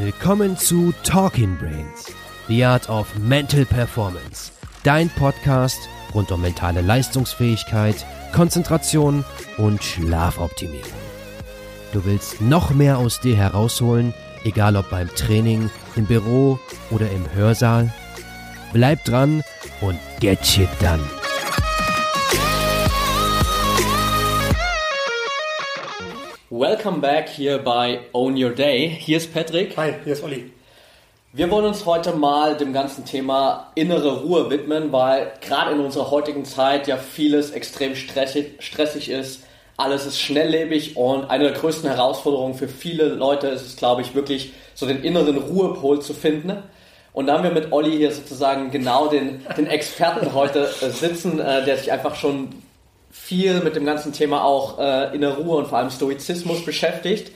Willkommen zu Talking Brains, The Art of Mental Performance, dein Podcast rund um mentale Leistungsfähigkeit, Konzentration und Schlafoptimierung. Du willst noch mehr aus dir herausholen, egal ob beim Training, im Büro oder im Hörsaal? Bleib dran und get shit done. Welcome back hier bei Own Your Day. Hier ist Patrick. Hi, hier ist Olli. Wir wollen uns heute mal dem ganzen Thema innere Ruhe widmen, weil gerade in unserer heutigen Zeit ja vieles extrem stressig, stressig ist. Alles ist schnelllebig und eine der größten Herausforderungen für viele Leute ist es, glaube ich, wirklich so den inneren Ruhepol zu finden. Und da haben wir mit Olli hier sozusagen genau den, den Experten heute sitzen, äh, der sich einfach schon viel mit dem ganzen Thema auch äh, innere Ruhe und vor allem Stoizismus beschäftigt.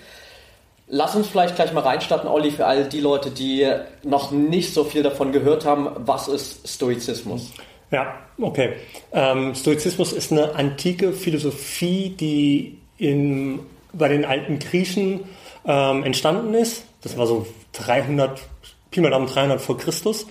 Lass uns vielleicht gleich mal reinstarten, Olli, für all die Leute, die noch nicht so viel davon gehört haben. Was ist Stoizismus? Ja, okay. Ähm, Stoizismus ist eine antike Philosophie, die in, bei den alten Griechen ähm, entstanden ist. Das war so 300, Pi mal Daumen 300 vor Christus.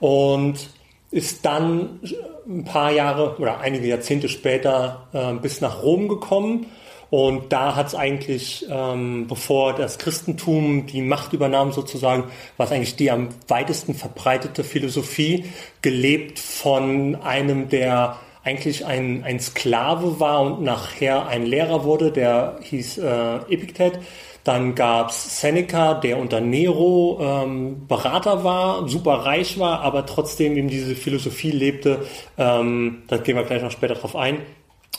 Und ist dann ein paar Jahre oder einige Jahrzehnte später äh, bis nach Rom gekommen. Und da hat es eigentlich, ähm, bevor das Christentum die Macht übernahm sozusagen, war es eigentlich die am weitesten verbreitete Philosophie, gelebt von einem, der eigentlich ein, ein Sklave war und nachher ein Lehrer wurde, der hieß äh, Epiktet. Dann gab's Seneca, der unter Nero ähm, Berater war, super reich war, aber trotzdem eben diese Philosophie lebte. Ähm, da gehen wir gleich noch später drauf ein.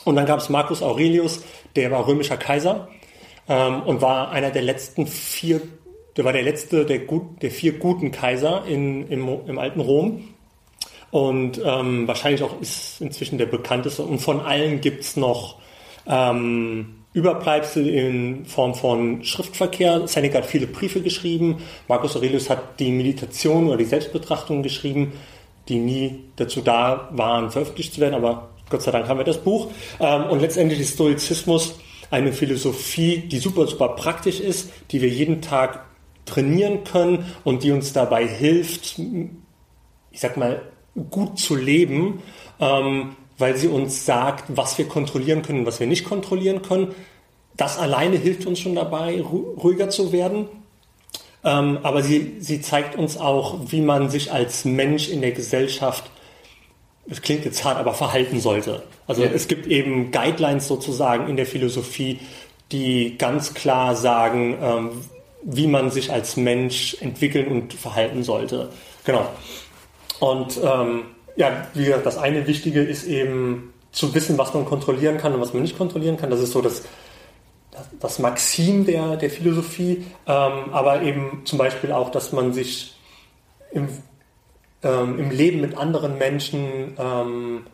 Und dann gab's Marcus Aurelius, der war römischer Kaiser ähm, und war einer der letzten vier, der war der letzte der, gut, der vier guten Kaiser in, im, im alten Rom. Und ähm, wahrscheinlich auch ist inzwischen der bekannteste. Und von allen gibt's noch ähm, Überbleibsel in Form von Schriftverkehr. Seneca hat viele Briefe geschrieben. Marcus Aurelius hat die Meditation oder die Selbstbetrachtung geschrieben, die nie dazu da waren, veröffentlicht zu werden. Aber Gott sei Dank haben wir das Buch. Ähm, und letztendlich ist Stoizismus eine Philosophie, die super, super praktisch ist, die wir jeden Tag trainieren können und die uns dabei hilft, ich sag mal, gut zu leben. Ähm, weil sie uns sagt, was wir kontrollieren können und was wir nicht kontrollieren können. Das alleine hilft uns schon dabei, ruhiger zu werden. Ähm, aber sie, sie zeigt uns auch, wie man sich als Mensch in der Gesellschaft, es klingt jetzt hart, aber verhalten sollte. Also ja. es gibt eben Guidelines sozusagen in der Philosophie, die ganz klar sagen, ähm, wie man sich als Mensch entwickeln und verhalten sollte. Genau. Und ähm, ja, wie gesagt, das eine Wichtige ist eben zu wissen, was man kontrollieren kann und was man nicht kontrollieren kann. Das ist so das, das Maxim der, der Philosophie, ähm, aber eben zum Beispiel auch, dass man sich im, ähm, im Leben mit anderen Menschen, ähm,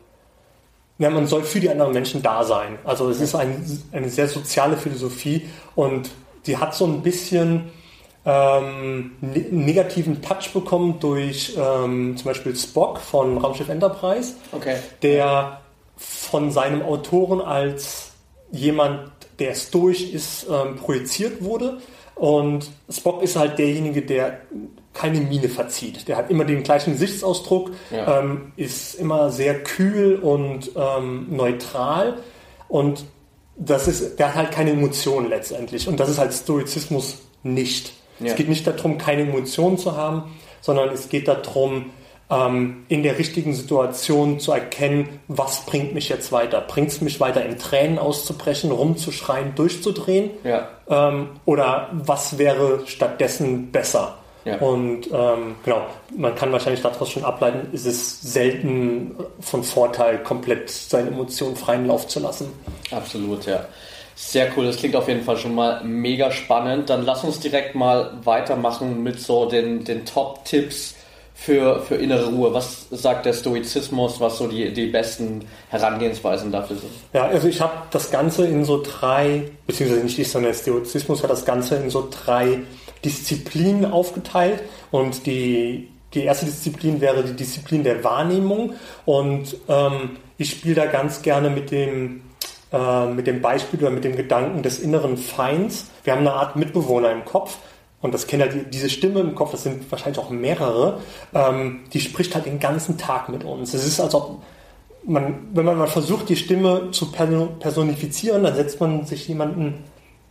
ja, man soll für die anderen Menschen da sein. Also es ist ein, eine sehr soziale Philosophie und die hat so ein bisschen ähm, ne negativen Touch bekommen durch ähm, zum Beispiel Spock von Raumschiff Enterprise, okay. der von seinem Autoren als jemand, der stoisch ist, ähm, projiziert wurde. Und Spock ist halt derjenige, der keine Miene verzieht. Der hat immer den gleichen Gesichtsausdruck, ja. ähm, ist immer sehr kühl und ähm, neutral. Und das ist, der hat halt keine Emotionen letztendlich. Und das ist halt Stoizismus nicht. Ja. Es geht nicht darum, keine Emotionen zu haben, sondern es geht darum, ähm, in der richtigen Situation zu erkennen, was bringt mich jetzt weiter? Bringt es mich weiter, in Tränen auszubrechen, rumzuschreien, durchzudrehen? Ja. Ähm, oder was wäre stattdessen besser? Ja. Und ähm, genau, man kann wahrscheinlich daraus schon ableiten, ist es selten von Vorteil, komplett seine Emotionen freien Lauf zu lassen. Absolut, ja. Sehr cool, das klingt auf jeden Fall schon mal mega spannend. Dann lass uns direkt mal weitermachen mit so den, den Top-Tipps für, für innere Ruhe. Was sagt der Stoizismus, was so die, die besten Herangehensweisen dafür sind? Ja, also ich habe das Ganze in so drei, beziehungsweise nicht ich, sondern der Stoizismus hat das Ganze in so drei Disziplinen aufgeteilt. Und die, die erste Disziplin wäre die Disziplin der Wahrnehmung. Und ähm, ich spiele da ganz gerne mit dem äh, mit dem Beispiel oder mit dem Gedanken des inneren Feinds. Wir haben eine Art Mitbewohner im Kopf, und das kennt halt diese Stimme im Kopf, das sind wahrscheinlich auch mehrere, ähm, die spricht halt den ganzen Tag mit uns. Es ist, als ob man, wenn man mal versucht, die Stimme zu personifizieren, dann setzt man sich jemanden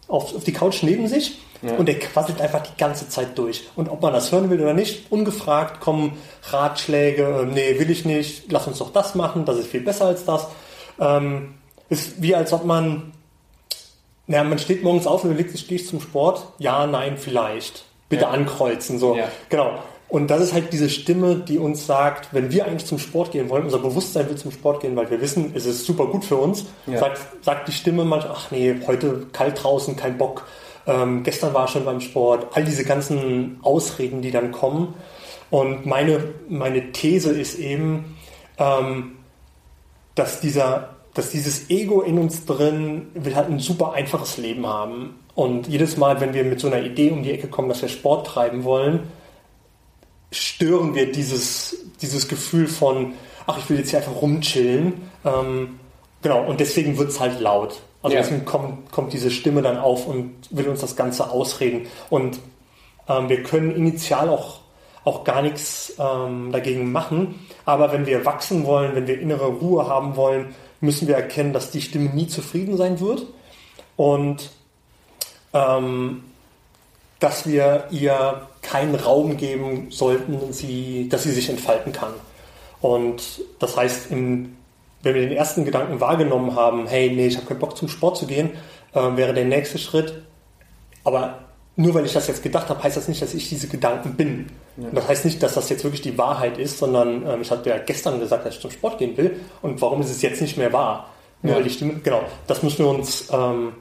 auf, auf die Couch neben sich ja. und der quasselt einfach die ganze Zeit durch. Und ob man das hören will oder nicht, ungefragt kommen Ratschläge, äh, nee, will ich nicht, lass uns doch das machen, das ist viel besser als das. Ähm, ist wie als ob man ja, man steht morgens auf und überlegt sich, gehe ich zum Sport? Ja, nein, vielleicht. Bitte ja. ankreuzen, so. Ja. Genau. Und das ist halt diese Stimme, die uns sagt, wenn wir eigentlich zum Sport gehen wollen, unser Bewusstsein will zum Sport gehen, weil wir wissen, es ist super gut für uns, ja. sagt, sagt die Stimme manchmal, ach nee, heute kalt draußen, kein Bock, ähm, gestern war schon beim Sport, all diese ganzen Ausreden, die dann kommen. Und meine, meine These ist eben, ähm, dass dieser dass dieses Ego in uns drin will halt ein super einfaches Leben haben. Und jedes Mal, wenn wir mit so einer Idee um die Ecke kommen, dass wir Sport treiben wollen, stören wir dieses, dieses Gefühl von, ach, ich will jetzt hier einfach rumchillen. Ähm, genau, und deswegen wird es halt laut. Also ja. deswegen kommt, kommt diese Stimme dann auf und will uns das Ganze ausreden. Und ähm, wir können initial auch, auch gar nichts ähm, dagegen machen. Aber wenn wir wachsen wollen, wenn wir innere Ruhe haben wollen, müssen wir erkennen, dass die Stimme nie zufrieden sein wird und ähm, dass wir ihr keinen Raum geben sollten, sie, dass sie sich entfalten kann. Und das heißt, im, wenn wir den ersten Gedanken wahrgenommen haben, hey, nee, ich habe keinen Bock zum Sport zu gehen, äh, wäre der nächste Schritt, aber nur weil ich das jetzt gedacht habe, heißt das nicht, dass ich diese Gedanken bin. Ja. Das heißt nicht, dass das jetzt wirklich die Wahrheit ist, sondern ähm, ich hatte ja gestern gesagt, dass ich zum Sport gehen will. Und warum ist es jetzt nicht mehr wahr? Nur ja. weil die Stimme, genau, das müssen wir uns ähm,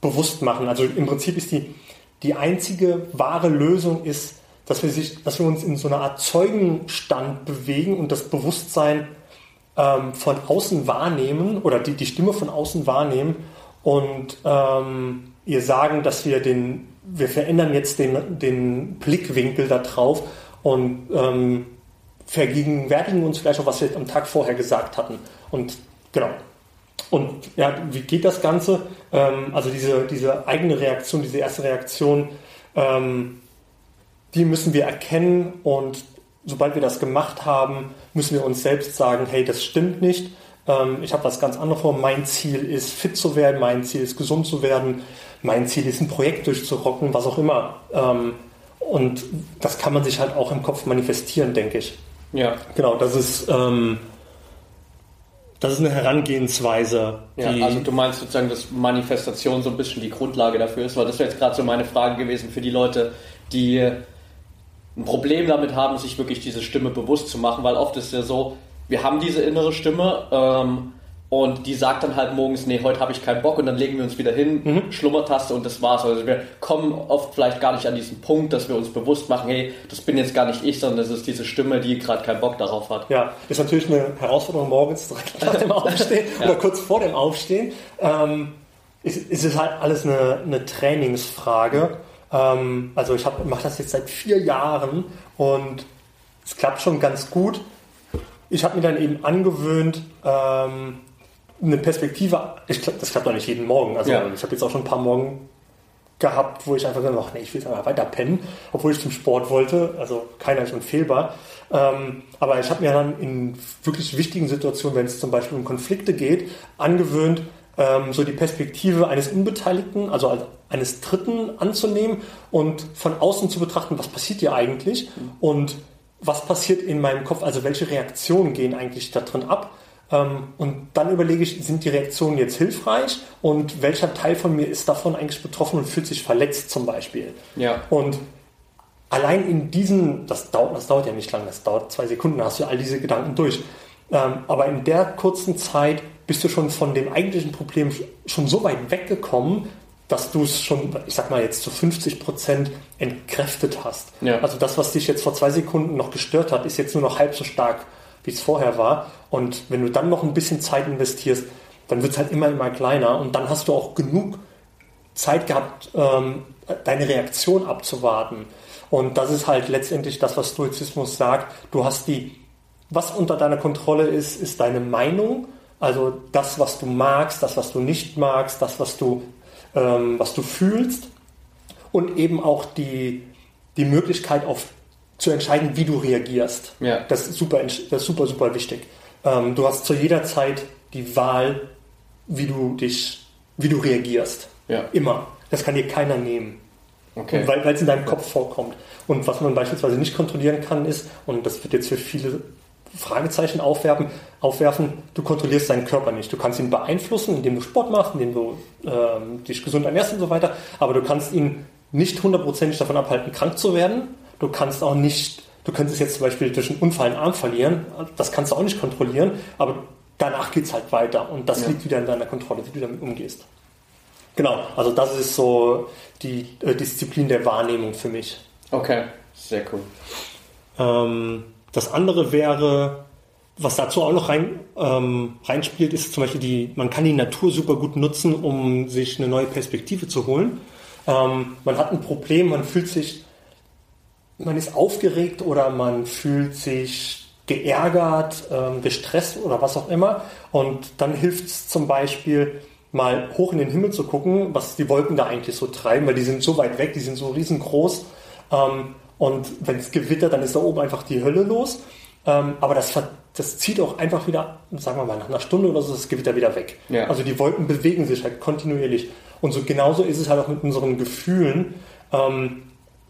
bewusst machen. Also im Prinzip ist die, die einzige wahre Lösung ist, dass wir, sich, dass wir uns in so einer Art Zeugenstand bewegen und das Bewusstsein ähm, von außen wahrnehmen oder die, die Stimme von außen wahrnehmen und ähm, ihr sagen, dass wir den wir verändern jetzt den, den Blickwinkel da drauf und ähm, vergegenwärtigen uns vielleicht auch, was wir am Tag vorher gesagt hatten. Und genau. Und ja, wie geht das Ganze? Ähm, also diese, diese eigene Reaktion, diese erste Reaktion, ähm, die müssen wir erkennen und sobald wir das gemacht haben, müssen wir uns selbst sagen, hey, das stimmt nicht. Ähm, ich habe was ganz anderes vor. Mein Ziel ist, fit zu werden, mein Ziel ist, gesund zu werden mein Ziel ist, ein Projekt durchzurocken, was auch immer. Ähm, und das kann man sich halt auch im Kopf manifestieren, denke ich. Ja. Genau, das ist, ähm, das ist eine Herangehensweise. Ja, also du meinst sozusagen, dass Manifestation so ein bisschen die Grundlage dafür ist, weil das wäre jetzt gerade so meine Frage gewesen für die Leute, die ein Problem damit haben, sich wirklich diese Stimme bewusst zu machen, weil oft ist es ja so, wir haben diese innere Stimme, ähm, und die sagt dann halt morgens, nee, heute habe ich keinen Bock und dann legen wir uns wieder hin, mhm. Schlummertaste und das war's. Also wir kommen oft vielleicht gar nicht an diesen Punkt, dass wir uns bewusst machen, hey, das bin jetzt gar nicht ich, sondern das ist diese Stimme, die gerade keinen Bock darauf hat. Ja, ist natürlich eine Herausforderung morgens direkt nach dem Aufstehen ja. oder kurz vor dem Aufstehen. Ähm, ist, ist es halt alles eine, eine Trainingsfrage. Ähm, also ich mache das jetzt seit vier Jahren und es klappt schon ganz gut. Ich habe mir dann eben angewöhnt, ähm, eine Perspektive, ich, das klappt doch nicht jeden Morgen. Also ja. ich habe jetzt auch schon ein paar Morgen gehabt, wo ich einfach gesagt habe, nee, ich will jetzt einfach weiter pennen, obwohl ich zum Sport wollte. Also keiner ist unfehlbar. Ähm, aber ich habe mir dann in wirklich wichtigen Situationen, wenn es zum Beispiel um Konflikte geht, angewöhnt, ähm, so die Perspektive eines Unbeteiligten, also eines Dritten anzunehmen und von außen zu betrachten, was passiert hier eigentlich mhm. und was passiert in meinem Kopf, also welche Reaktionen gehen eigentlich da drin ab und dann überlege ich, sind die Reaktionen jetzt hilfreich und welcher Teil von mir ist davon eigentlich betroffen und fühlt sich verletzt zum Beispiel. Ja. Und allein in diesen, das dauert, das dauert ja nicht lang, das dauert zwei Sekunden, hast du all diese Gedanken durch. Ähm, aber in der kurzen Zeit bist du schon von dem eigentlichen Problem schon so weit weggekommen, dass du es schon, ich sag mal jetzt zu 50 Prozent entkräftet hast. Ja. Also das, was dich jetzt vor zwei Sekunden noch gestört hat, ist jetzt nur noch halb so stark wie es vorher war. Und wenn du dann noch ein bisschen Zeit investierst, dann wird es halt immer, immer kleiner und dann hast du auch genug Zeit gehabt, ähm, deine Reaktion abzuwarten. Und das ist halt letztendlich das, was Stoizismus sagt. Du hast die, was unter deiner Kontrolle ist, ist deine Meinung. Also das, was du magst, das, was du nicht magst, das, was du, ähm, was du fühlst. und eben auch die, die Möglichkeit auf, zu entscheiden, wie du reagierst. Ja. Das ist super, das ist super, super wichtig. Ähm, du hast zu jeder Zeit die Wahl, wie du dich, wie du reagierst. Ja. Immer. Das kann dir keiner nehmen. Okay. Weil es in deinem Kopf vorkommt. Und was man beispielsweise nicht kontrollieren kann, ist, und das wird jetzt für viele Fragezeichen aufwerfen, aufwerfen, du kontrollierst deinen Körper nicht. Du kannst ihn beeinflussen, indem du Sport machst, indem du ähm, dich gesund ernährst und so weiter, aber du kannst ihn nicht hundertprozentig davon abhalten, krank zu werden. Du kannst auch nicht, du könntest jetzt zum Beispiel durch einen Unfall einen Arm verlieren, das kannst du auch nicht kontrollieren, aber danach geht es halt weiter und das Ja. liegt wieder in deiner Kontrolle, wie du damit umgehst. Genau, also das ist so die äh, Disziplin der Wahrnehmung für mich. Okay, sehr cool. Ähm, das andere wäre, was dazu auch noch rein, ähm, reinspielt, ist zum Beispiel die, man kann die Natur super gut nutzen, um sich eine neue Perspektive zu holen. Ähm, man hat ein Problem, man fühlt sich, man ist aufgeregt oder man fühlt sich geärgert, ähm, gestresst oder was auch immer. Und dann hilft es zum Beispiel, mal hoch in den Himmel zu gucken, was die Wolken da eigentlich so treiben, weil die sind so weit weg, die sind so riesengroß. Ähm, und wenn es gewittert, dann ist da oben einfach die Hölle los. Ähm, aber das, das zieht auch einfach wieder, sagen wir mal, nach einer Stunde oder so, ist das Gewitter wieder weg. Ja. Also die Wolken bewegen sich halt kontinuierlich. Und so genauso ist es halt auch mit unseren Gefühlen. Ähm,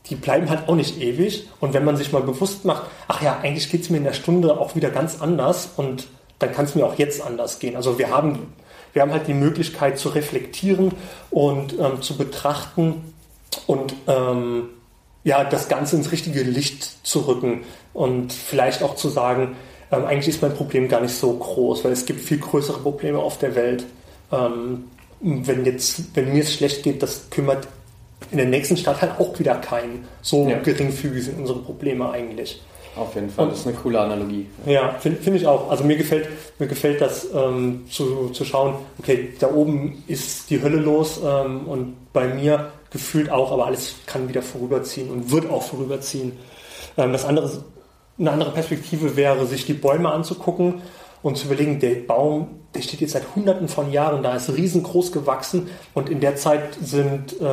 die bleiben halt auch nicht ewig. Und wenn man sich mal bewusst macht, ach ja, eigentlich geht es mir in der Stunde auch wieder ganz anders und dann kann es mir auch jetzt anders gehen. Also wir haben, wir haben halt die Möglichkeit zu reflektieren und ähm, zu betrachten und ähm, ja, das Ganze ins richtige Licht zu rücken und vielleicht auch zu sagen, ähm, eigentlich ist mein Problem gar nicht so groß, weil es gibt viel größere Probleme auf der Welt. Ähm, wenn jetzt, wenn mir es schlecht geht, das kümmert in der nächsten Stadt halt auch wieder keinen. So Ja. geringfügig sind unsere Probleme eigentlich. Auf jeden Fall, das ist eine coole Analogie. Ja, finde find ich auch. Also mir gefällt, mir gefällt das ähm, zu, zu schauen, okay, da oben ist die Hölle los ähm, und bei mir gefühlt auch, aber alles kann wieder vorüberziehen und wird auch vorüberziehen. Ähm, das andere, eine andere Perspektive wäre, sich die Bäume anzugucken und zu überlegen, der Baum, der steht jetzt seit hunderten von Jahren da, ist riesengroß gewachsen und in der Zeit sind äh,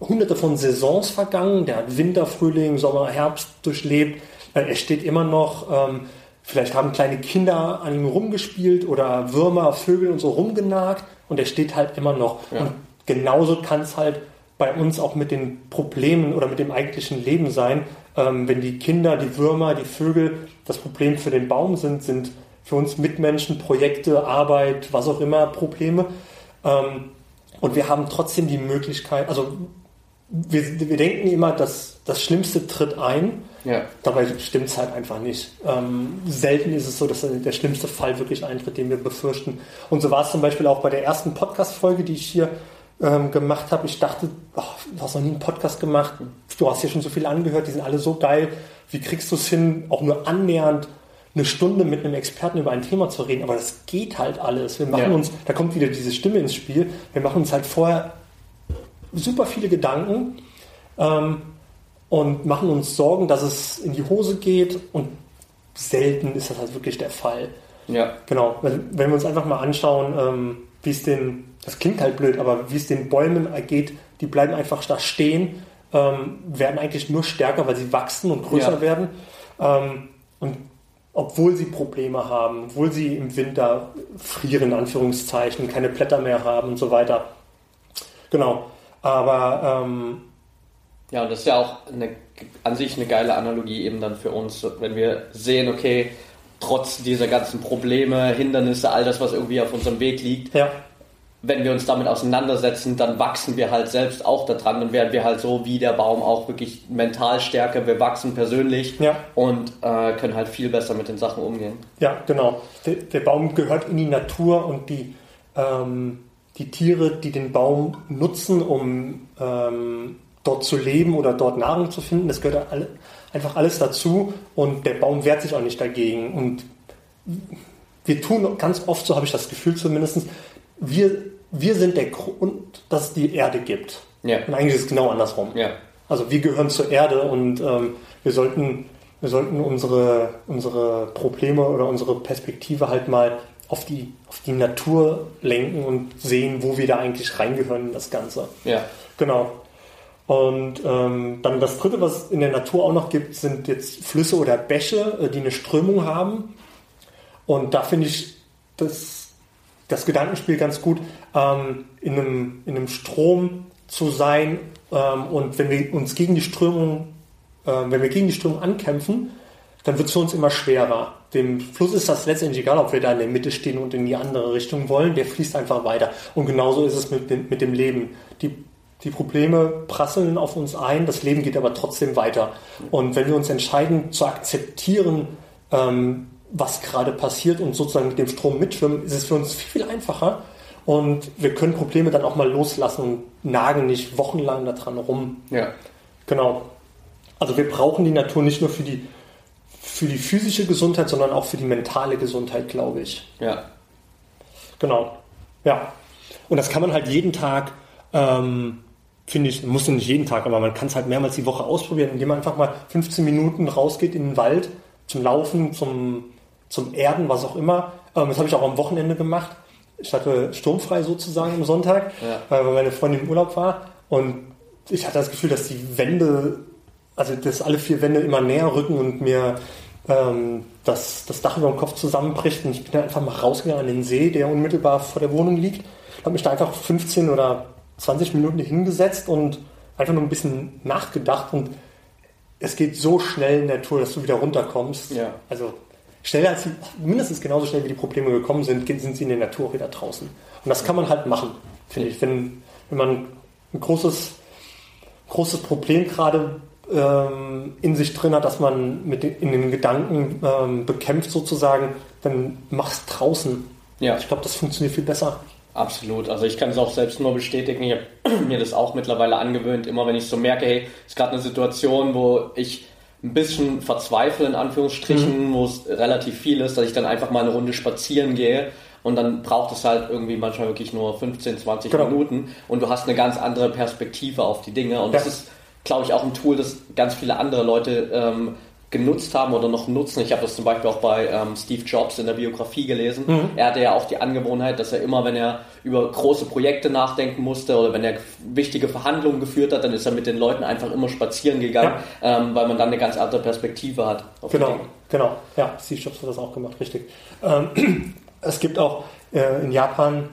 hunderte von Saisons vergangen. Der hat Winter, Frühling, Sommer, Herbst durchlebt. Äh, er steht immer noch. Ähm, vielleicht haben kleine Kinder an ihm rumgespielt oder Würmer, Vögel und so rumgenagt und er steht halt immer noch. Ja. Und genauso kann es halt bei uns auch mit den Problemen oder mit dem eigentlichen Leben sein. Ähm, wenn die Kinder, die Würmer, die Vögel das Problem für den Baum sind, sind für uns Mitmenschen, Projekte, Arbeit, was auch immer Probleme. Ähm, und wir haben trotzdem die Möglichkeit, also wir, wir denken immer, dass das Schlimmste tritt ein. Ja. Dabei stimmt es halt einfach nicht. Ähm, selten ist es so, dass der schlimmste Fall wirklich eintritt, den wir befürchten. Und so war es zum Beispiel auch bei der ersten Podcast-Folge, die ich hier ähm, gemacht habe. Ich dachte, oh, du hast noch nie einen Podcast gemacht, du hast hier schon so viel angehört, die sind alle so geil. Wie kriegst du es hin, auch nur annähernd eine Stunde mit einem Experten über ein Thema zu reden? Aber das geht halt alles. Wir machen Ja. uns, da kommt wieder diese Stimme ins Spiel, wir machen uns halt vorher super viele Gedanken ähm, und machen uns Sorgen, dass es in die Hose geht und selten ist das halt wirklich der Fall. Ja. Genau, wenn, wenn wir uns einfach mal anschauen, ähm, wie es den, das klingt halt blöd, aber wie es den Bäumen geht, die bleiben einfach da stehen, ähm, werden eigentlich nur stärker, weil sie wachsen und größer Ja. werden. Ähm, und obwohl sie Probleme haben, obwohl sie im Winter frieren, in Anführungszeichen, keine Blätter mehr haben und so weiter. Genau. Aber ähm, Ja, und das ist ja auch eine, an sich eine geile Analogie eben dann für uns, wenn wir sehen, okay, trotz dieser ganzen Probleme, Hindernisse, all das, was irgendwie auf unserem Weg liegt, ja, wenn wir uns damit auseinandersetzen, dann wachsen wir halt selbst auch daran. Dann werden wir halt so wie der Baum auch wirklich mental stärker. Wir wachsen persönlich Ja. und äh, können halt viel besser mit den Sachen umgehen. Ja, genau. Der, der Baum gehört in die Natur und die, ähm, die Tiere, die den Baum nutzen, um ähm, dort zu leben oder dort Nahrung zu finden, das gehört alle, einfach alles dazu und der Baum wehrt sich auch nicht dagegen. Und wir tun ganz oft, so habe ich das Gefühl zumindest, wir, wir sind der Grund, dass es die Erde gibt. Ja. Und eigentlich ist es genau andersrum. Ja. Also wir gehören zur Erde und ähm, wir sollten, wir sollten unsere, unsere Probleme oder unsere Perspektive halt mal auf die, auf die Natur lenken und sehen, wo wir da eigentlich reingehören in das Ganze. Ja. Genau. Und ähm, dann das dritte, was es in der Natur auch noch gibt, sind jetzt Flüsse oder Bäche, äh, die eine Strömung haben. Und da finde ich das, das Gedankenspiel ganz gut, ähm, in, einem, in einem Strom zu sein. Ähm, und wenn wir uns gegen die Strömung, äh, wenn wir gegen die Strömung ankämpfen, dann wird es für uns immer schwerer. Dem Fluss ist das letztendlich egal, ob wir da in der Mitte stehen und in die andere Richtung wollen. Der fließt einfach weiter. Und genauso ist es mit dem, mit dem Leben. Die die Probleme prasseln auf uns ein, das Leben geht aber trotzdem weiter. Und wenn wir uns entscheiden zu akzeptieren, ähm, was gerade passiert und sozusagen mit dem Strom mitschwimmen, ist es für uns viel, viel einfacher. Und wir können Probleme dann auch mal loslassen und nagen nicht wochenlang daran rum. Ja. Genau. Also wir brauchen die Natur nicht nur für die, für die physische Gesundheit, sondern auch für die mentale Gesundheit, glaube ich. Ja. Genau. Ja. Und das kann man halt jeden Tag ähm, finde ich, muss nicht jeden Tag, aber man kann es halt mehrmals die Woche ausprobieren, indem man einfach mal 15 Minuten rausgeht in den Wald zum Laufen, zum, zum Erden, was auch immer. Ähm, das habe ich auch am Wochenende gemacht. Ich hatte sturmfrei sozusagen am Sonntag, ja. weil meine Freundin im Urlaub war. Und ich hatte das Gefühl, dass die Wände, also dass alle vier Wände immer näher rücken und mir ähm, das, das Dach über dem Kopf zusammenbricht. Und ich bin dann einfach mal rausgegangen an den See, der unmittelbar vor der Wohnung liegt. Habe mich da einfach 15 oder 20 Minuten hingesetzt und einfach nur ein bisschen nachgedacht und es geht so schnell in der Tour, dass du wieder runterkommst. Ja. Also schneller als sie, mindestens genauso schnell wie die Probleme gekommen sind, sind sie in der Natur wieder draußen. Und das kann man halt machen, finde ich. Wenn, wenn man ein großes, großes Problem gerade ähm, in sich drin hat, dass man mit den, in den Gedanken ähm, bekämpft sozusagen, dann mach's draußen. Ja. Ich glaube, das funktioniert viel besser. Absolut. Also ich kann es auch selbst nur bestätigen. Ich habe mir das auch mittlerweile angewöhnt. Immer wenn ich so merke, hey, es ist gerade eine Situation, wo ich ein bisschen verzweifle, in Anführungsstrichen, mhm. wo es relativ viel ist, dass ich dann einfach mal eine Runde spazieren gehe und dann braucht es halt irgendwie manchmal wirklich nur 15, 20 genau. Minuten und du hast eine ganz andere Perspektive auf die Dinge und ja. das ist, glaube ich, auch ein Tool, das ganz viele andere Leute ähm, genutzt haben oder noch nutzen. Ich habe das zum Beispiel auch bei ähm, Steve Jobs in der Biografie gelesen. Mhm. Er hatte ja auch die Angewohnheit, dass er immer, wenn er über große Projekte nachdenken musste oder wenn er wichtige Verhandlungen geführt hat, dann ist er mit den Leuten einfach immer spazieren gegangen, ja. ähm, weil man dann eine ganz andere Perspektive hat. genau, genau. Ja, Steve Jobs hat das auch gemacht, richtig. Ähm, es gibt auch äh, in Japan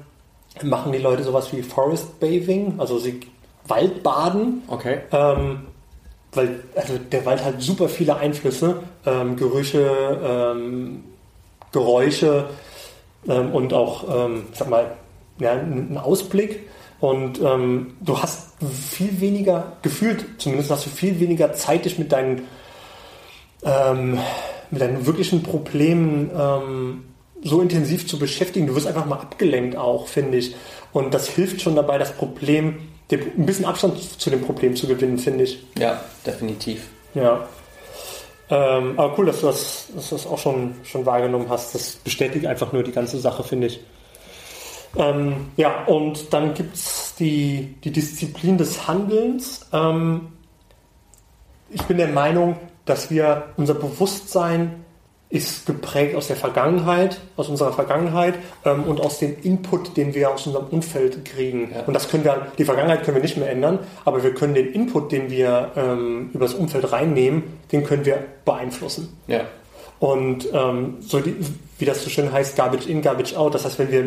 machen die Leute sowas wie Forest Bathing, also sie Waldbaden. Okay. Ähm, weil also der Wald hat super viele Einflüsse, ähm, Gerüche, ähm, Geräusche ähm, und auch, ähm, ich sag mal, ja, einen Ausblick. Und ähm, du hast viel weniger, gefühlt zumindest hast du viel weniger Zeit, dich mit deinen, ähm, mit deinen wirklichen Problemen so intensiv zu beschäftigen. Du wirst einfach mal abgelenkt auch, finde ich. Und das hilft schon dabei, das Problem ein bisschen Abstand zu dem Problem zu gewinnen, finde ich. Ja, definitiv. Ja. Ähm, aber cool, dass du das, dass du das auch schon, schon wahrgenommen hast. Das bestätigt einfach nur die ganze Sache, finde ich. Ähm, ja, und dann gibt es die, die Disziplin des Handelns. Ähm, ich bin der Meinung, dass wir unser Bewusstsein ist geprägt aus der Vergangenheit, aus unserer Vergangenheit ähm, und aus dem Input, den wir aus unserem Umfeld kriegen. Ja. Und das können wir, die Vergangenheit können wir nicht mehr ändern, aber wir können den Input, den wir ähm, über das Umfeld reinnehmen, den können wir beeinflussen. Ja. Und ähm, so die, wie das so schön heißt, Garbage in, Garbage out. Das heißt, wenn wir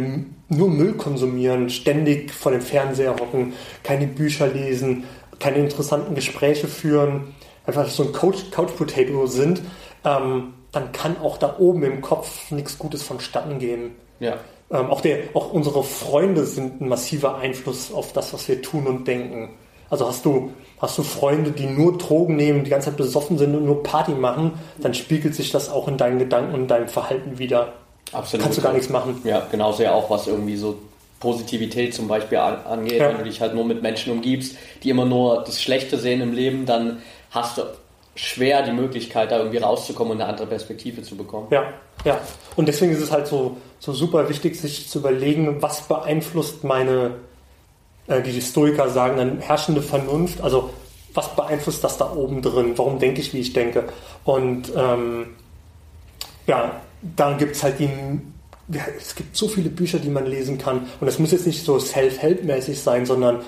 nur Müll konsumieren, ständig vor dem Fernseher hocken, keine Bücher lesen, keine interessanten Gespräche führen, einfach so ein Couch, Couch Potato sind, ähm, dann kann auch da oben im Kopf nichts Gutes vonstatten gehen. Ja. Ähm, auch, der, auch unsere Freunde sind ein massiver Einfluss auf das, was wir tun und denken. Also hast du, hast du Freunde, die nur Drogen nehmen, die ganze Zeit besoffen sind und nur Party machen, dann spiegelt sich das auch in deinen Gedanken und deinem Verhalten wieder. Absolut. Kannst du gar nichts machen. Ja, genauso ja auch, was irgendwie so Positivität zum Beispiel angeht. Ja. Wenn du dich halt nur mit Menschen umgibst, die immer nur das Schlechte sehen im Leben, dann hast du schwer die Möglichkeit, da irgendwie rauszukommen und eine andere Perspektive zu bekommen. Ja, ja. Und deswegen ist es halt so, so super wichtig, sich zu überlegen, was beeinflusst meine, äh, die Stoiker sagen, dann herrschende Vernunft, also was beeinflusst das da oben drin? Warum denke ich, wie ich denke? Und ähm, ja, dann gibt es halt die ja, es gibt so viele Bücher, die man lesen kann. Und es muss jetzt nicht so self-help-mäßig sein, sondern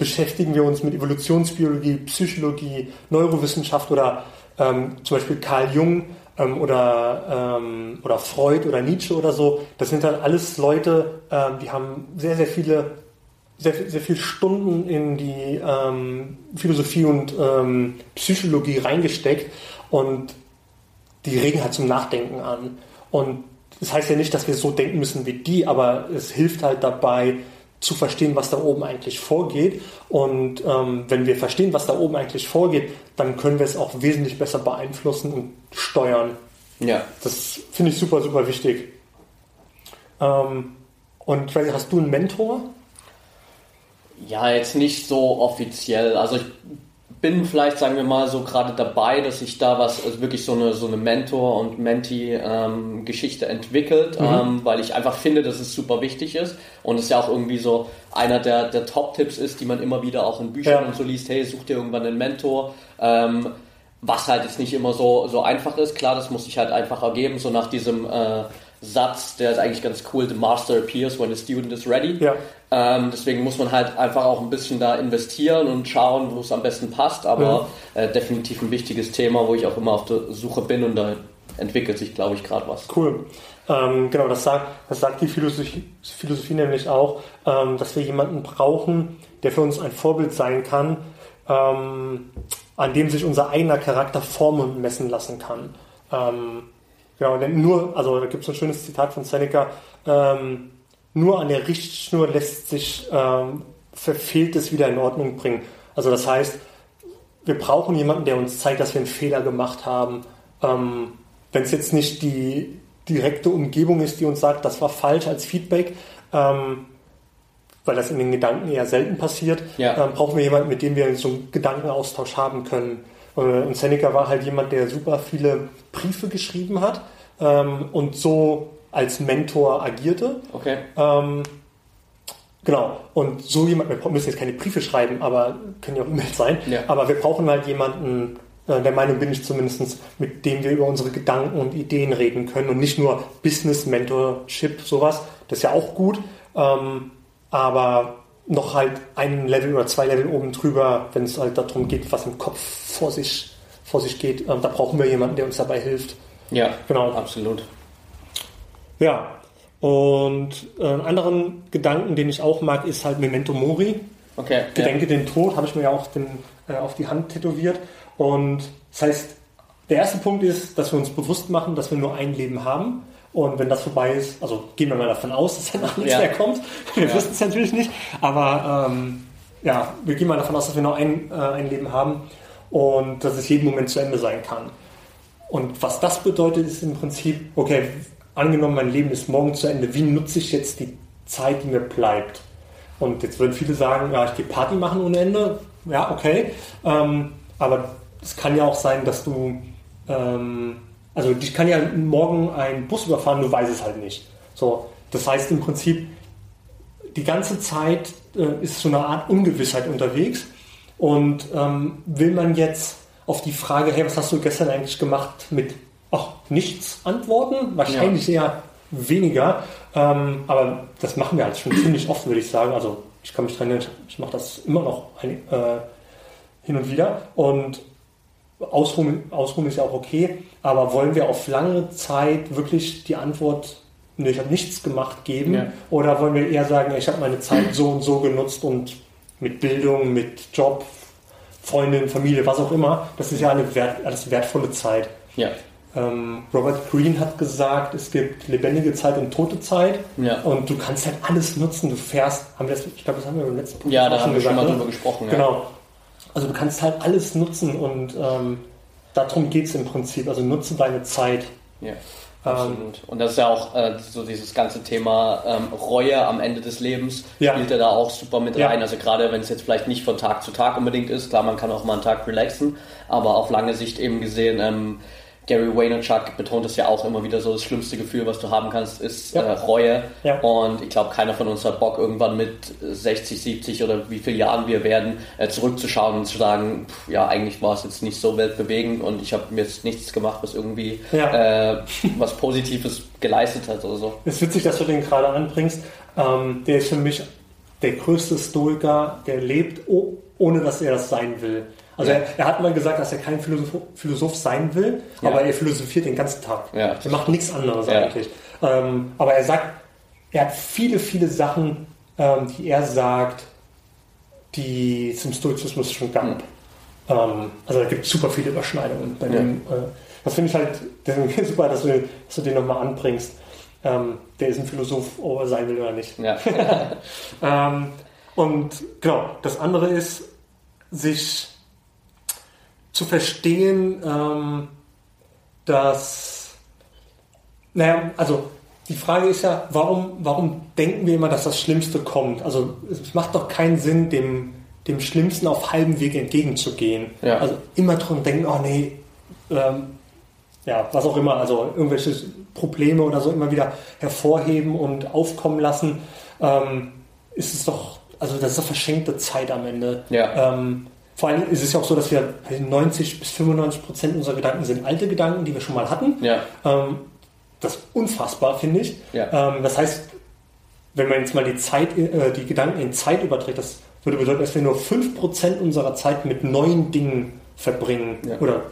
beschäftigen wir uns mit Evolutionsbiologie, Psychologie, Neurowissenschaft oder ähm, zum Beispiel Carl Jung ähm, oder, ähm, oder Freud oder Nietzsche oder so. Das sind dann alles Leute, ähm, die haben sehr, sehr viele, sehr, sehr viele Stunden in die ähm, Philosophie und ähm, Psychologie reingesteckt und die regen halt zum Nachdenken an. Und das heißt ja nicht, dass wir so denken müssen wie die, aber es hilft halt dabei, zu verstehen, was da oben eigentlich vorgeht. Und ähm, wenn wir verstehen, was da oben eigentlich vorgeht, dann können wir es auch wesentlich besser beeinflussen und steuern. Ja. Das finde ich super, super wichtig. Ähm, und hast du einen Mentor? Ja, jetzt nicht so offiziell. Also ich bin vielleicht, sagen wir mal, so gerade dabei, dass sich da was, also wirklich so eine, so eine Mentor- und Mentee-Geschichte ähm, entwickelt, mhm. ähm, weil ich einfach finde, dass es super wichtig ist und es ja auch irgendwie so einer der, der Top-Tipps ist, die man immer wieder auch in Büchern ja. und so liest, hey, such dir irgendwann einen Mentor, ähm, was halt jetzt nicht immer so, so einfach ist, klar, das muss sich halt einfach ergeben, so nach diesem äh, Satz, der ist eigentlich ganz cool, the master appears when the student is ready. Ja. Ähm, deswegen muss man halt einfach auch ein bisschen da investieren und schauen, wo es am besten passt, aber ja. äh, definitiv ein wichtiges Thema, wo ich auch immer auf der Suche bin und da entwickelt sich, glaube ich, gerade was. Cool. Ähm, genau, das sagt, das sagt die Philosophie, Philosophie nämlich auch, ähm, dass wir jemanden brauchen, der für uns ein Vorbild sein kann, ähm, an dem sich unser eigener Charakter formen und messen lassen kann. Genau, denn nur, also da gibt es ein schönes Zitat von Seneca, ähm, nur an der Richtschnur lässt sich ähm, Verfehltes wieder in Ordnung bringen. Also das heißt, wir brauchen jemanden, der uns zeigt, dass wir einen Fehler gemacht haben. Ähm, Wenn es jetzt nicht die direkte Umgebung ist, die uns sagt, das war falsch als Feedback, ähm, weil das in den Gedanken eher selten passiert, ja. ähm, brauchen wir jemanden, mit dem wir so einen Gedankenaustausch haben können. Äh, und Seneca war halt jemand, der super viele Briefe geschrieben hat ähm, und so als Mentor agierte. Okay. Ähm, genau. Und so jemand, wir müssen jetzt keine Briefe schreiben, aber können ja auch E-Mails sein. Ja. Aber wir brauchen halt jemanden, äh, der Meinung bin ich zumindest, mit dem wir über unsere Gedanken und Ideen reden können und nicht nur Business Mentorship, sowas. Das ist ja auch gut. Ähm, aber noch halt ein Level oder zwei Level oben drüber, wenn es halt darum geht, was im Kopf vor sich, vor sich geht. Ähm, da brauchen wir jemanden, der uns dabei hilft. Ja, genau. Absolut. Ja, und äh, einen anderen Gedanken, den ich auch mag, ist halt Memento Mori. Okay. Gedenke ja. den Tod, habe ich mir ja auch den, äh, auf die Hand tätowiert. Und das heißt, der erste Punkt ist, dass wir uns bewusst machen, dass wir nur ein Leben haben. Und wenn das vorbei ist, also gehen wir mal davon aus, dass danach nichts ja. mehr kommt. Wir ja. wissen es natürlich nicht, aber ähm, ja, wir gehen mal davon aus, dass wir nur ein, äh, ein Leben haben und dass es jeden Moment zu Ende sein kann. Und was das bedeutet, ist im Prinzip, okay, angenommen, mein Leben ist morgen zu Ende, wie nutze ich jetzt die Zeit, die mir bleibt? Und jetzt würden viele sagen, ja, ich gehe Party machen ohne Ende. Ja, okay. Ähm, aber es kann ja auch sein, dass du ähm, also ich kann ja morgen einen Bus überfahren, du weißt es halt nicht. So, das heißt im Prinzip, die ganze Zeit äh, ist so eine Art Ungewissheit unterwegs. Und ähm, will man jetzt auf die Frage, hey, was hast du gestern eigentlich gemacht, mit ach, nichts antworten? Wahrscheinlich ja. eher weniger. Ähm, aber das machen wir halt schon ziemlich oft, würde ich sagen. Also ich kann mich daran erinnern, ich mache das immer noch ein, äh, hin und wieder. Und Ausruhen, Ausruhen ist ja auch okay, aber wollen wir auf lange Zeit wirklich die Antwort, ich habe nichts gemacht, geben? Ja. Oder wollen wir eher sagen, ich habe meine Zeit so und so genutzt und mit Bildung, mit Job, Freundin, Familie, was auch immer, das ist ja eine wert, alles wertvolle Zeit. Ja. Ähm, Robert Greene hat gesagt, es gibt lebendige Zeit und tote Zeit. Ja. Und du kannst halt alles nutzen. Du fährst, haben wir das, ich glaube, das haben wir im letzten Punkt Ja, da haben wir gesagt, schon mal ne? drüber gesprochen. Genau. Also du kannst halt alles nutzen und ähm, darum geht es im Prinzip. Also nutze deine Zeit. Ja. Absolut. Ähm, und das ist ja auch äh, so dieses ganze Thema ähm, Reue am Ende des Lebens ja. spielt ja da auch super mit rein. Ja. Also gerade wenn es jetzt vielleicht nicht von Tag zu Tag unbedingt ist, klar, man kann auch mal einen Tag relaxen, aber auf lange Sicht eben gesehen, ähm, Gary Vaynerchuk betont es ja auch immer wieder so, das schlimmste Gefühl, was du haben kannst, ist ja. äh, Reue. Ja. Und ich glaube, keiner von uns hat Bock, irgendwann mit 60, 70 oder wie viele Jahren wir werden, äh, zurückzuschauen und zu sagen, pff, ja, eigentlich war es jetzt nicht so weltbewegend und ich habe mir jetzt nichts gemacht, was irgendwie ja. äh, was Positives geleistet hat oder so. Es ist witzig, dass du den gerade anbringst. Ähm, der ist für mich der größte Stoiker, der lebt, oh, ohne dass er das sein will. Also ja. er, er, hat mal gesagt, dass er kein Philosoph, Philosoph sein will, ja. aber er philosophiert den ganzen Tag. Ja. Er macht nichts anderes eigentlich. Ähm, aber er sagt, er hat viele, viele Sachen, ähm, die er sagt, die zum Stoizismus schon gab. Mhm. Ähm, also da gibt es super viele Überschneidungen bei dem. Äh, das finde ich halt super, dass du, dass du den nochmal anbringst. Ähm, der ist ein Philosoph, ob er sein will oder nicht. Ähm, und genau, das andere ist, sich zu verstehen, ähm, dass, naja, also die Frage ist ja, warum, warum denken wir immer, dass das Schlimmste kommt? Also es macht doch keinen Sinn, dem, dem Schlimmsten auf halbem Weg entgegenzugehen. Ja. Also immer drum denken, oh nee, ähm, ja, was auch immer, also irgendwelche Probleme oder so immer wieder hervorheben und aufkommen lassen, ähm, ist es doch, also das ist doch verschenkte Zeit am Ende. Ja. Ähm, vor allem ist es ja auch so, dass wir 90 bis 95 Prozent unserer Gedanken sind alte Gedanken, die wir schon mal hatten. Ja. Ähm, das ist unfassbar, finde ich. Ja. Ähm, das heißt, wenn man jetzt mal die Zeit, äh, die Gedanken in Zeit überträgt, das würde bedeuten, dass wir nur 5% unserer Zeit mit neuen Dingen verbringen. Ja. Oder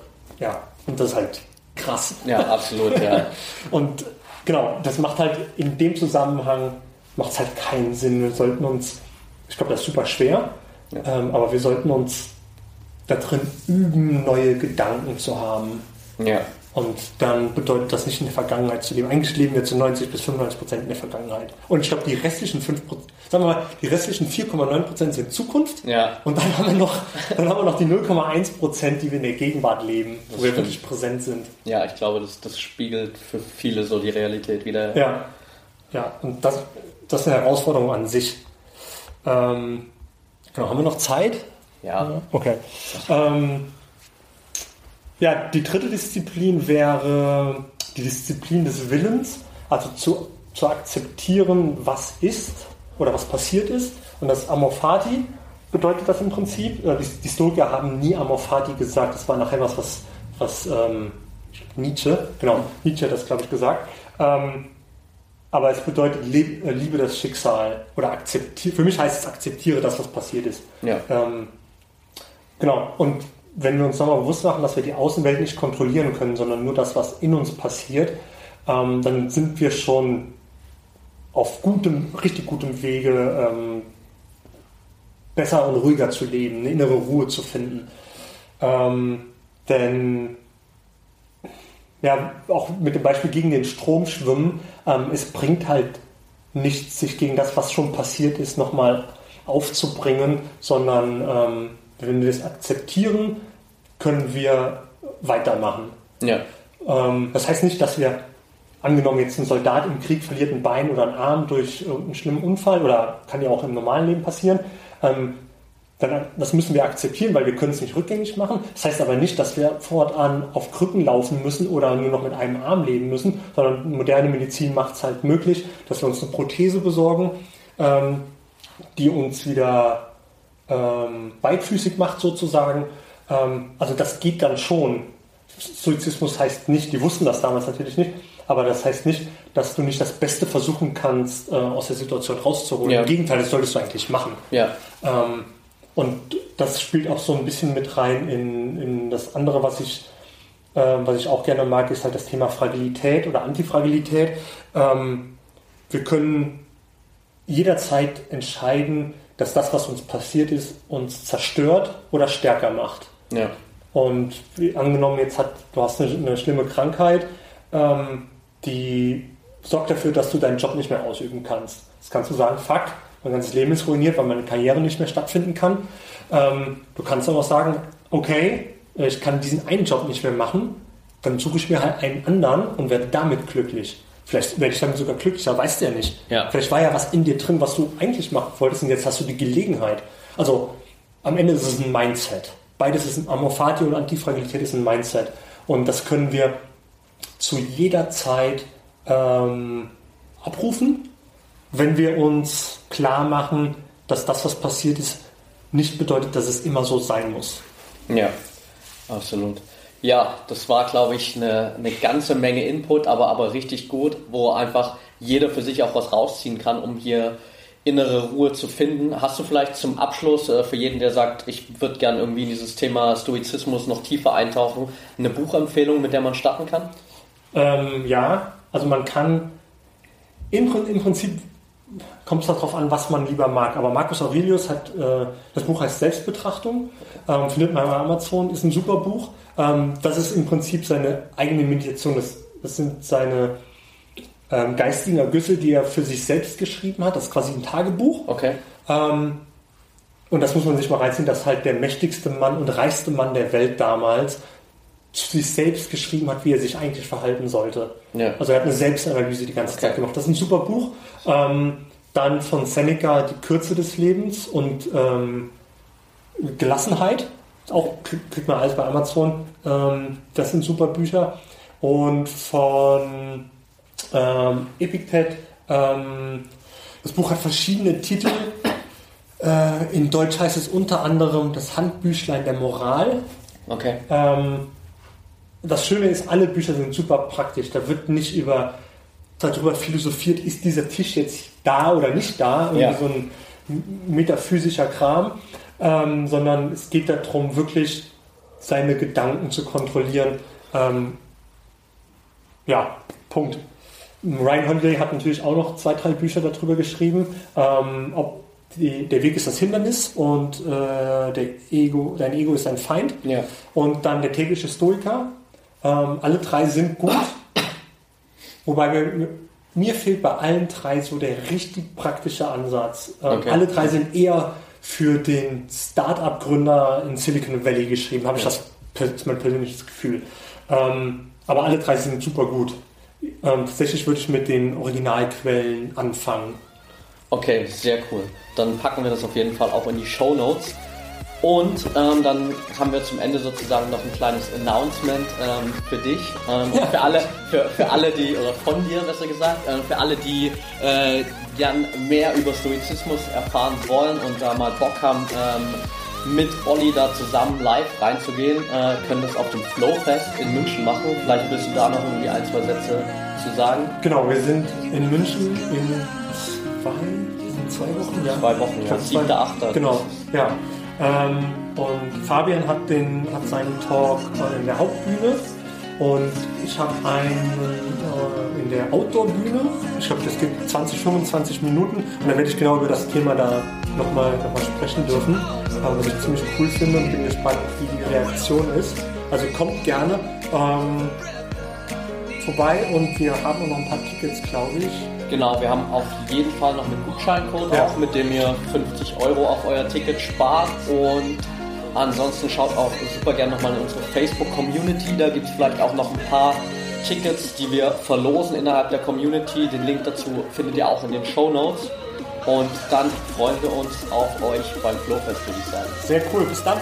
ja, und das ist halt krass. Ja, absolut, ja. und genau, das macht halt in dem Zusammenhang macht es halt keinen Sinn. Wir sollten uns, ich glaube, das ist super schwer, ja. ähm, aber wir sollten uns da drin üben, neue Gedanken zu haben. Ja. Und dann bedeutet das nicht in der Vergangenheit zu leben. Eigentlich leben wir zu 90 bis 95 Prozent in der Vergangenheit. Und ich glaube, die restlichen 5 Prozent, sagen wir mal, die restlichen 4,9 Prozent sind Zukunft. Ja. Und dann haben wir noch, dann haben wir noch die 0,1 Prozent, die wir in der Gegenwart leben, das wo stimmt. wir wirklich präsent sind. Ja, ich glaube, das, das spiegelt für viele so die Realität wieder. Ja. Ja, und das, das ist eine Herausforderung an sich. Ähm, genau, haben wir noch Zeit? Ja. Okay. Ähm, ja, die dritte Disziplin wäre die Disziplin des Willens, also zu, zu akzeptieren, was ist oder was passiert ist. Und das Amorphati bedeutet das im Prinzip. Äh, die, die Stoiker haben nie Amorphati gesagt, das war nachher was, was, was ähm, Nietzsche, genau, Nietzsche hat das, glaube ich, gesagt. Ähm, aber es bedeutet äh, liebe das Schicksal oder akzeptiere. Für mich heißt es akzeptiere das, was passiert ist. Ja. Ähm, genau. Und wenn wir uns nochmal bewusst machen, dass wir die Außenwelt nicht kontrollieren können, sondern nur das, was in uns passiert, ähm, dann sind wir schon auf gutem, richtig gutem Wege, ähm, besser und ruhiger zu leben, eine innere Ruhe zu finden. Ähm, denn ja, auch mit dem Beispiel gegen den Strom schwimmen, ähm, es bringt halt nichts, sich gegen das, was schon passiert ist, nochmal aufzubringen, sondern ähm, wenn wir es akzeptieren, können wir weitermachen. Ja. Ähm, das heißt nicht, dass wir, angenommen jetzt ein Soldat im Krieg verliert ein Bein oder einen Arm durch irgendeinen schlimmen Unfall oder kann ja auch im normalen Leben passieren, ähm, dann, das müssen wir akzeptieren, weil wir können es nicht rückgängig machen. Das heißt aber nicht, dass wir fortan auf Krücken laufen müssen oder nur noch mit einem Arm leben müssen, sondern moderne Medizin macht es halt möglich, dass wir uns eine Prothese besorgen, ähm, die uns wieder ähm, beidfüßig macht sozusagen ähm, also das geht dann schon. Suizismus heißt nicht, die wussten das damals natürlich nicht, aber das heißt nicht, dass du nicht das Beste versuchen kannst, äh, aus der Situation rauszuholen. Ja. Im Gegenteil, das solltest du eigentlich machen. Ja. Ähm, und das spielt auch so ein bisschen mit rein in, in das andere, was ich, äh, was ich auch gerne mag, ist halt das Thema Fragilität oder Antifragilität. Ähm, wir können jederzeit entscheiden, dass das, was uns passiert ist, uns zerstört oder stärker macht. Ja. Und angenommen, jetzt hat, du hast eine, eine schlimme Krankheit, ähm, die sorgt dafür, dass du deinen Job nicht mehr ausüben kannst. Jetzt kannst du sagen, fuck, mein ganzes Leben ist ruiniert, weil meine Karriere nicht mehr stattfinden kann. Ähm, du kannst aber auch sagen, okay, ich kann diesen einen Job nicht mehr machen, dann suche ich mir halt einen anderen und werde damit glücklich. Vielleicht werde ich damit sogar glücklicher, weißt du ja nicht. Ja. Vielleicht war ja was in dir drin, was du eigentlich machen wolltest und jetzt hast du die Gelegenheit. Also am Ende ist es ein Mindset. Beides ist ein Amorphati und Antifragilität ist ein Mindset. Und das können wir zu jeder Zeit ähm, abrufen, wenn wir uns klar machen, dass das, was passiert ist, nicht bedeutet, dass es immer so sein muss. Ja, absolut. Ja, das war, glaube ich, eine, eine ganze Menge Input, aber, aber richtig gut, wo einfach jeder für sich auch was rausziehen kann, um hier innere Ruhe zu finden. Hast du vielleicht zum Abschluss äh, für jeden, der sagt, ich würde gerne irgendwie in dieses Thema Stoizismus noch tiefer eintauchen, eine Buchempfehlung, mit der man starten kann? Ähm, ja, also man kann im, im Prinzip kommt es darauf an, was man lieber mag. Aber Marcus Aurelius hat, äh, das Buch heißt Selbstbetrachtung, ähm, findet man bei Amazon, ist ein super Buch. Ähm, das ist im Prinzip seine eigene Meditation. Das, das sind seine ähm, geistigen Ergüsse, die er für sich selbst geschrieben hat. Das ist quasi ein Tagebuch. Okay. Ähm, und das muss man sich mal reinziehen, dass halt der mächtigste Mann und reichste Mann der Welt damals sich selbst geschrieben hat, wie er sich eigentlich verhalten sollte. Ja. Also er hat eine Selbstanalyse die ganze okay. Zeit gemacht. Das ist ein super Buch. Ähm, dann von Seneca Die Kürze des Lebens und ähm, Gelassenheit. Auch kriegt man alles bei Amazon. Ähm, das sind super Bücher. Und von ähm, Epictet, ähm, das Buch hat verschiedene Titel. Äh, in Deutsch heißt es unter anderem Das Handbüchlein der Moral. Okay. Ähm, das Schöne ist, alle Bücher sind super praktisch. Da wird nicht über darüber philosophiert, ist dieser Tisch jetzt da oder nicht da, ja. so ein metaphysischer Kram, ähm, sondern es geht darum, wirklich seine Gedanken zu kontrollieren. Ähm, ja, Punkt. Ryan Holiday hat natürlich auch noch zwei, drei Bücher darüber geschrieben, ähm, ob die, der Weg ist das Hindernis und äh, der Ego, dein Ego ist dein Feind. Ja. Und dann der tägliche Stoiker ähm, alle drei sind gut. Wobei mir, mir, fehlt bei allen drei so der richtig praktische Ansatz. Ähm, okay. Alle drei sind eher für den Start-up-Gründer in Silicon Valley geschrieben, habe ich das, das ist mein persönliches Gefühl. Ähm, aber alle drei sind super gut. Ähm, tatsächlich würde ich mit den Originalquellen anfangen. Okay, sehr cool. Dann packen wir das auf jeden Fall auch in die Show Notes. Und ähm, dann haben wir zum Ende sozusagen noch ein kleines Announcement ähm, für dich, ähm, ja. für alle, für, für alle die, oder von dir besser gesagt, äh, für alle, die äh, gern mehr über Stoizismus erfahren wollen und da mal Bock haben, ähm, mit Olli da zusammen live reinzugehen, äh, können das auf dem Flowfest in München machen. Vielleicht willst du da noch irgendwie ein, zwei Sätze zu sagen. Genau, wir sind in München in zwei, in zwei Wochen, ja. Zwei Wochen, ja. Siebter, achter. Genau, ja. Ähm, und Fabian hat, den, hat seinen Talk in der Hauptbühne und ich habe einen äh, in der Outdoor-Bühne. Ich glaube, das geht 20, 25 Minuten und da werde ich genau über das Thema da nochmal noch mal sprechen dürfen, äh, was ich ziemlich cool finde und bin gespannt, wie die Reaktion ist. Also kommt gerne ähm, vorbei und wir haben noch ein paar Tickets, glaube ich. Genau, wir haben auf jeden Fall noch einen Gutscheincode ja. auch, mit dem ihr 50 Euro auf euer Ticket spart und ansonsten schaut auch super gerne nochmal in unsere Facebook-Community, da gibt es vielleicht auch noch ein paar Tickets, die wir verlosen innerhalb der Community. Den Link dazu findet ihr auch in den Show Notes. Und dann freuen wir uns auf euch beim Flowfest, würde ich sagen. Sehr cool, bis dann.